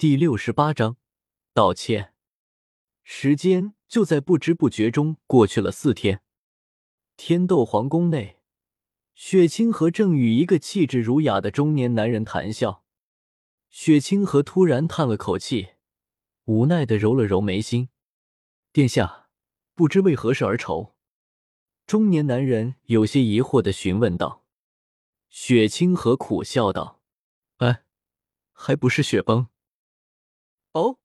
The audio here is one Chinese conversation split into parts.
第六十八章道歉。时间就在不知不觉中过去了四天。天斗皇宫内，雪清河正与一个气质儒雅的中年男人谈笑。雪清河突然叹了口气，无奈的揉了揉眉心：“殿下，不知为何事而愁？”中年男人有些疑惑的询问道。雪清河苦笑道：“哎，还不是雪崩。”哦，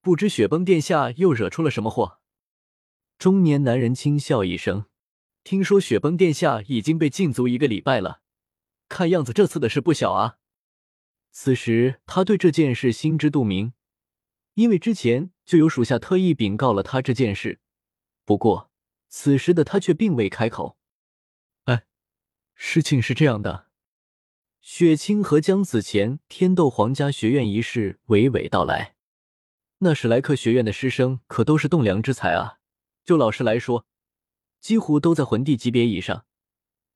不知雪崩殿下又惹出了什么祸？中年男人轻笑一声，听说雪崩殿下已经被禁足一个礼拜了，看样子这次的事不小啊。此时他对这件事心知肚明，因为之前就有属下特意禀告了他这件事。不过此时的他却并未开口。哎，事情是这样的。雪清河将此前天斗皇家学院一事娓娓道来。那史莱克学院的师生可都是栋梁之才啊！就老师来说，几乎都在魂帝级别以上，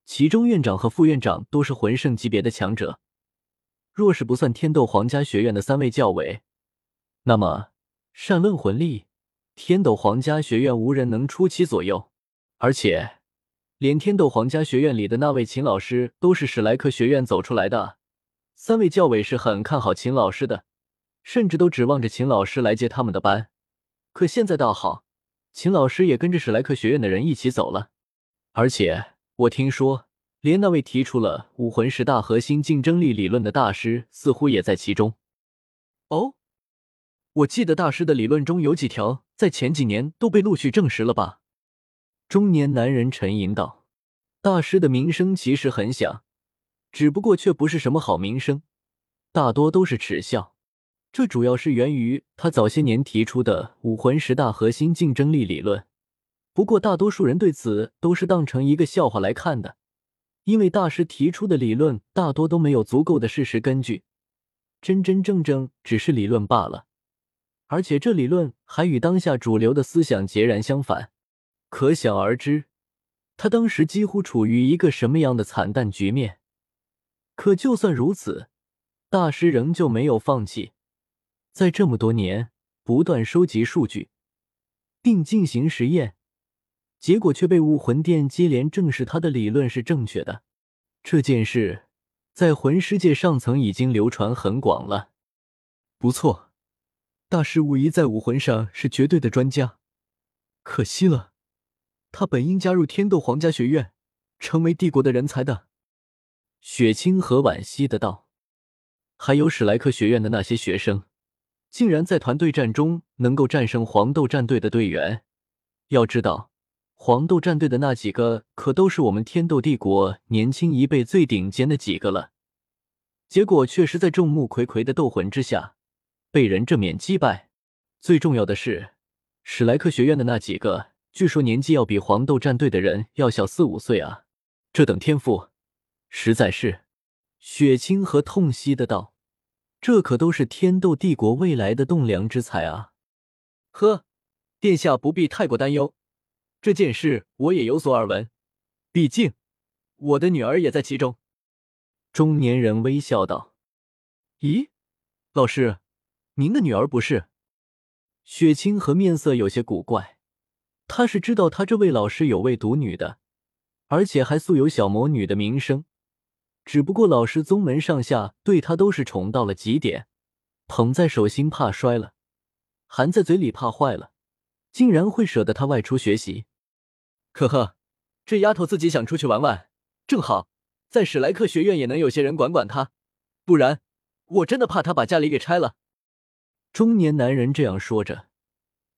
其中院长和副院长都是魂圣级别的强者。若是不算天斗皇家学院的三位教委，那么善论魂力，天斗皇家学院无人能出其左右，而且。连天斗皇家学院里的那位秦老师都是史莱克学院走出来的，三位教委是很看好秦老师的，甚至都指望着秦老师来接他们的班。可现在倒好，秦老师也跟着史莱克学院的人一起走了，而且我听说，连那位提出了武魂十大核心竞争力理论的大师似乎也在其中。哦，我记得大师的理论中有几条在前几年都被陆续证实了吧？中年男人沉吟道：“大师的名声其实很响，只不过却不是什么好名声，大多都是耻笑。这主要是源于他早些年提出的武魂十大核心竞争力理论。不过，大多数人对此都是当成一个笑话来看的，因为大师提出的理论大多都没有足够的事实根据，真真正正只是理论罢了。而且，这理论还与当下主流的思想截然相反。”可想而知，他当时几乎处于一个什么样的惨淡局面。可就算如此，大师仍旧没有放弃，在这么多年不断收集数据，并进行实验，结果却被武魂殿接连证实他的理论是正确的。这件事在魂师界上层已经流传很广了。不错，大师无疑在武魂上是绝对的专家，可惜了。他本应加入天斗皇家学院，成为帝国的人才的。雪清河惋惜的道：“还有史莱克学院的那些学生，竟然在团队战中能够战胜黄豆战队的队员。要知道，黄豆战队的那几个可都是我们天斗帝国年轻一辈最顶尖的几个了。结果却是在众目睽睽的斗魂之下，被人正面击败。最重要的是，史莱克学院的那几个。”据说年纪要比黄豆战队的人要小四五岁啊！这等天赋，实在是……雪清河痛惜的道：“这可都是天斗帝国未来的栋梁之才啊！”呵，殿下不必太过担忧，这件事我也有所耳闻，毕竟我的女儿也在其中。”中年人微笑道：“咦，老师，您的女儿不是？”雪清河面色有些古怪。他是知道他这位老师有位独女的，而且还素有小魔女的名声。只不过老师宗门上下对他都是宠到了极点，捧在手心怕摔了，含在嘴里怕坏了，竟然会舍得他外出学习。呵呵，这丫头自己想出去玩玩，正好在史莱克学院也能有些人管管她，不然我真的怕她把家里给拆了。中年男人这样说着。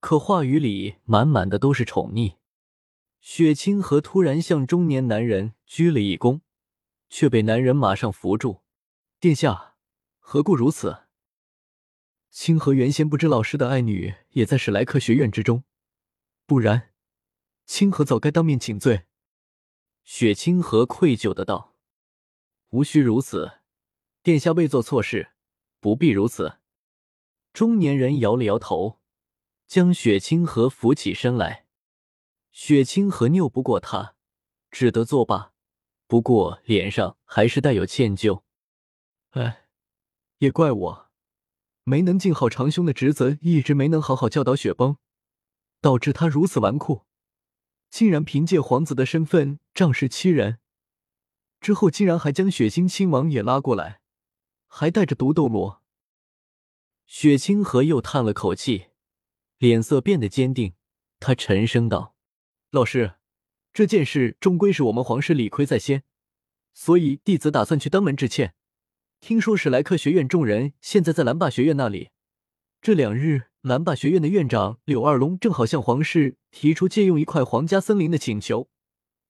可话语里满满的都是宠溺。雪清河突然向中年男人鞠了一躬，却被男人马上扶住：“殿下，何故如此？”清河原先不知老师的爱女也在史莱克学院之中，不然，清河早该当面请罪。雪清河愧疚的道：“无需如此，殿下未做错事，不必如此。”中年人摇了摇头。将雪清河扶起身来，雪清河拗不过他，只得作罢。不过脸上还是带有歉疚。哎，也怪我，没能尽好长兄的职责，一直没能好好教导雪崩，导致他如此纨绔，竟然凭借皇子的身份仗势欺人。之后竟然还将雪清亲王也拉过来，还带着毒斗罗。雪清河又叹了口气，脸色变得坚定。他沉声道：“老师，这件事终归是我们皇室理亏在先，所以弟子打算去登门致歉。听说史莱克学院众人现在在蓝霸学院那里，这两日蓝霸学院的院长柳二龙正好向皇室提出借用一块皇家森林的请求，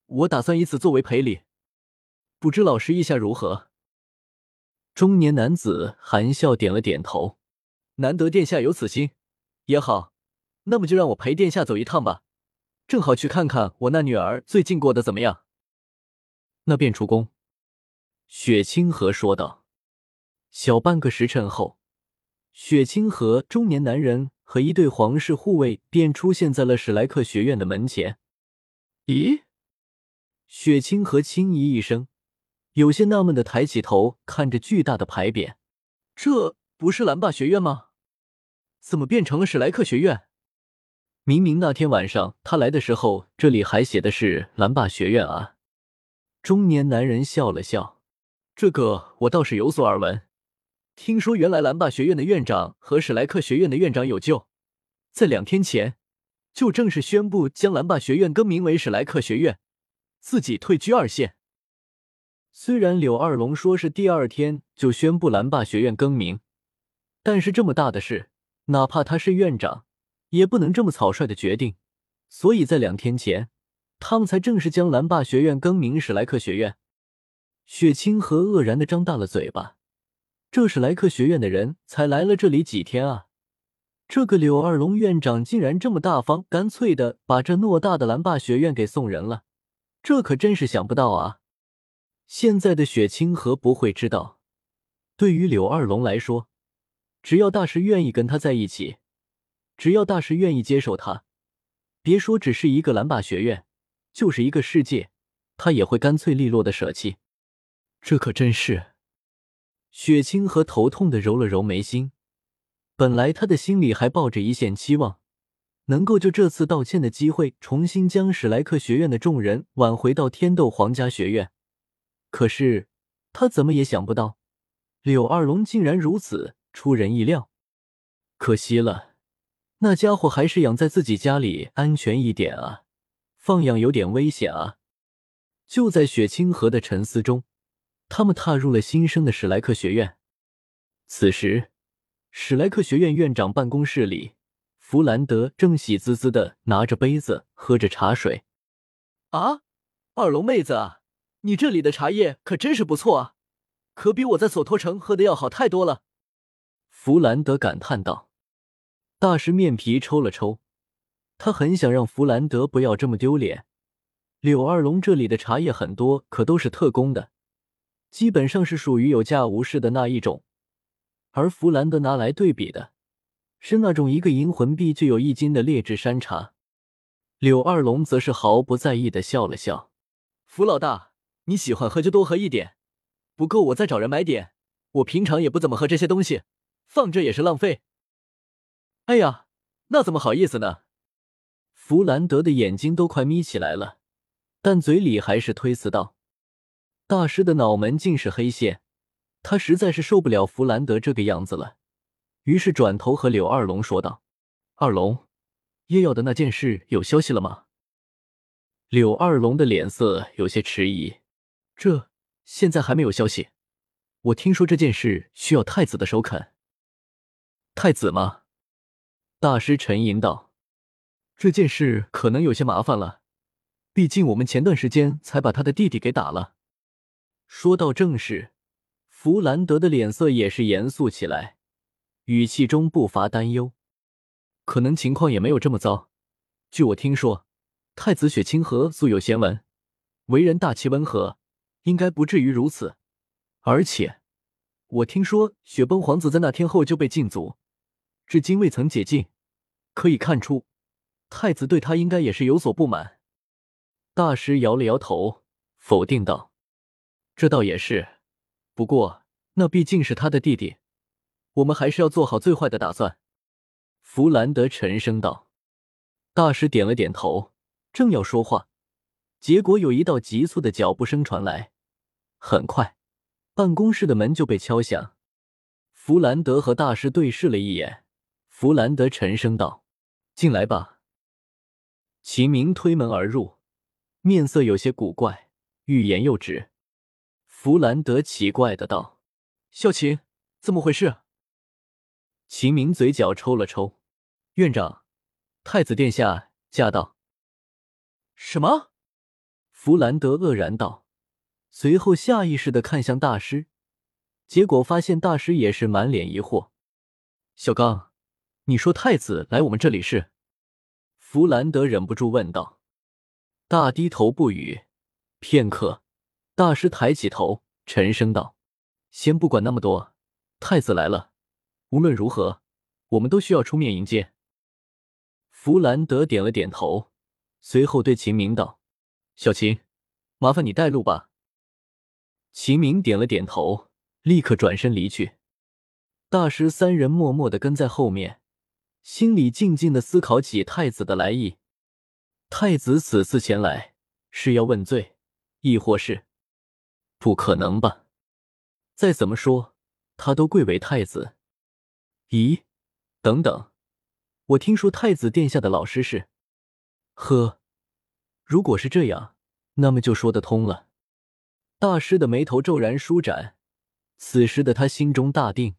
我打算以此作为赔礼。”不知老师意下如何？中年男子含笑点了点头。难得殿下有此心，也好，那么就让我陪殿下走一趟吧，正好去看看我那女儿最近过得怎么样。那便出宫。雪清河说道。小半个时辰后，雪清河中年男人和一对皇室护卫便出现在了史莱克学院的门前。咦？雪清河轻咦一声。有些纳闷的抬起头，看着巨大的牌匾，这不是蓝霸学院吗？怎么变成了史莱克学院？明明那天晚上他来的时候，这里还写的是蓝霸学院啊！中年男人笑了笑，这个我倒是有所耳闻。听说原来蓝霸学院的院长和史莱克学院的院长有旧，在两天前就正式宣布将蓝霸学院更名为史莱克学院，自己退居二线。虽然柳二龙说是第二天就宣布蓝霸学院更名，但是这么大的事，哪怕他是院长，也不能这么草率的决定。所以在两天前，他们才正式将蓝霸学院更名史莱克学院。雪清河愕然的张大了嘴巴，这史莱克学院的人才来了这里几天啊，这个柳二龙院长竟然这么大方，干脆的把这偌大的蓝霸学院给送人了，这可真是想不到啊！现在的雪清河不会知道，对于柳二龙来说，只要大师愿意跟他在一起，只要大师愿意接受他，别说只是一个蓝霸学院，就是一个世界，他也会干脆利落的舍弃。这可真是，雪清河头痛的揉了揉眉心。本来他的心里还抱着一线期望，能够就这次道歉的机会，重新将史莱克学院的众人挽回到天斗皇家学院。可是他怎么也想不到，柳二龙竟然如此出人意料。可惜了，那家伙还是养在自己家里安全一点啊，放养有点危险啊。就在雪清河的沉思中，他们踏入了新生的史莱克学院。此时，史莱克学院院长办公室里，弗兰德正喜滋滋的拿着杯子喝着茶水。啊，二龙妹子啊！你这里的茶叶可真是不错啊，可比我在索托城喝的要好太多了。”弗兰德感叹道。大师面皮抽了抽，他很想让弗兰德不要这么丢脸。柳二龙这里的茶叶很多，可都是特供的，基本上是属于有价无市的那一种。而弗兰德拿来对比的，是那种一个银魂币就有一斤的劣质山茶。柳二龙则是毫不在意的笑了笑：“弗老大。”你喜欢喝就多喝一点，不够我再找人买点。我平常也不怎么喝这些东西，放这也是浪费。哎呀，那怎么好意思呢？弗兰德的眼睛都快眯起来了，但嘴里还是推辞道：“大师的脑门尽是黑线，他实在是受不了弗兰德这个样子了。”于是转头和柳二龙说道：“二龙，叶耀的那件事有消息了吗？”柳二龙的脸色有些迟疑。这现在还没有消息。我听说这件事需要太子的首肯。太子吗？大师沉吟道：“这件事可能有些麻烦了，毕竟我们前段时间才把他的弟弟给打了。”说到正事，弗兰德的脸色也是严肃起来，语气中不乏担忧。可能情况也没有这么糟。据我听说，太子雪清河素有贤文，为人大气温和。应该不至于如此，而且我听说雪崩皇子在那天后就被禁足，至今未曾解禁，可以看出太子对他应该也是有所不满。大师摇了摇头，否定道：“这倒也是，不过那毕竟是他的弟弟，我们还是要做好最坏的打算。”弗兰德沉声道。大师点了点头，正要说话，结果有一道急促的脚步声传来。很快，办公室的门就被敲响。弗兰德和大师对视了一眼，弗兰德沉声道：“进来吧。”秦明推门而入，面色有些古怪，欲言又止。弗兰德奇怪的道：“萧晴，怎么回事？”秦明嘴角抽了抽：“院长，太子殿下驾到。”什么？弗兰德愕然道，随后下意识的看向大师，结果发现大师也是满脸疑惑。小刚，你说太子来我们这里是？弗兰德忍不住问道。大低头不语，片刻。大师抬起头，沉声道：“先不管那么多，太子来了，无论如何，我们都需要出面迎接。”弗兰德点了点头，随后对秦明道：“小秦，麻烦你带路吧。”秦明点了点头，立刻转身离去。大师三人默默的跟在后面，心里静静的思考起太子的来意。太子此次前来是要问罪，亦或是？不可能吧！再怎么说，他都贵为太子。咦，等等，我听说太子殿下的老师是……呵，如果是这样，那么就说得通了。大师的眉头骤然舒展，此时的他心中大定。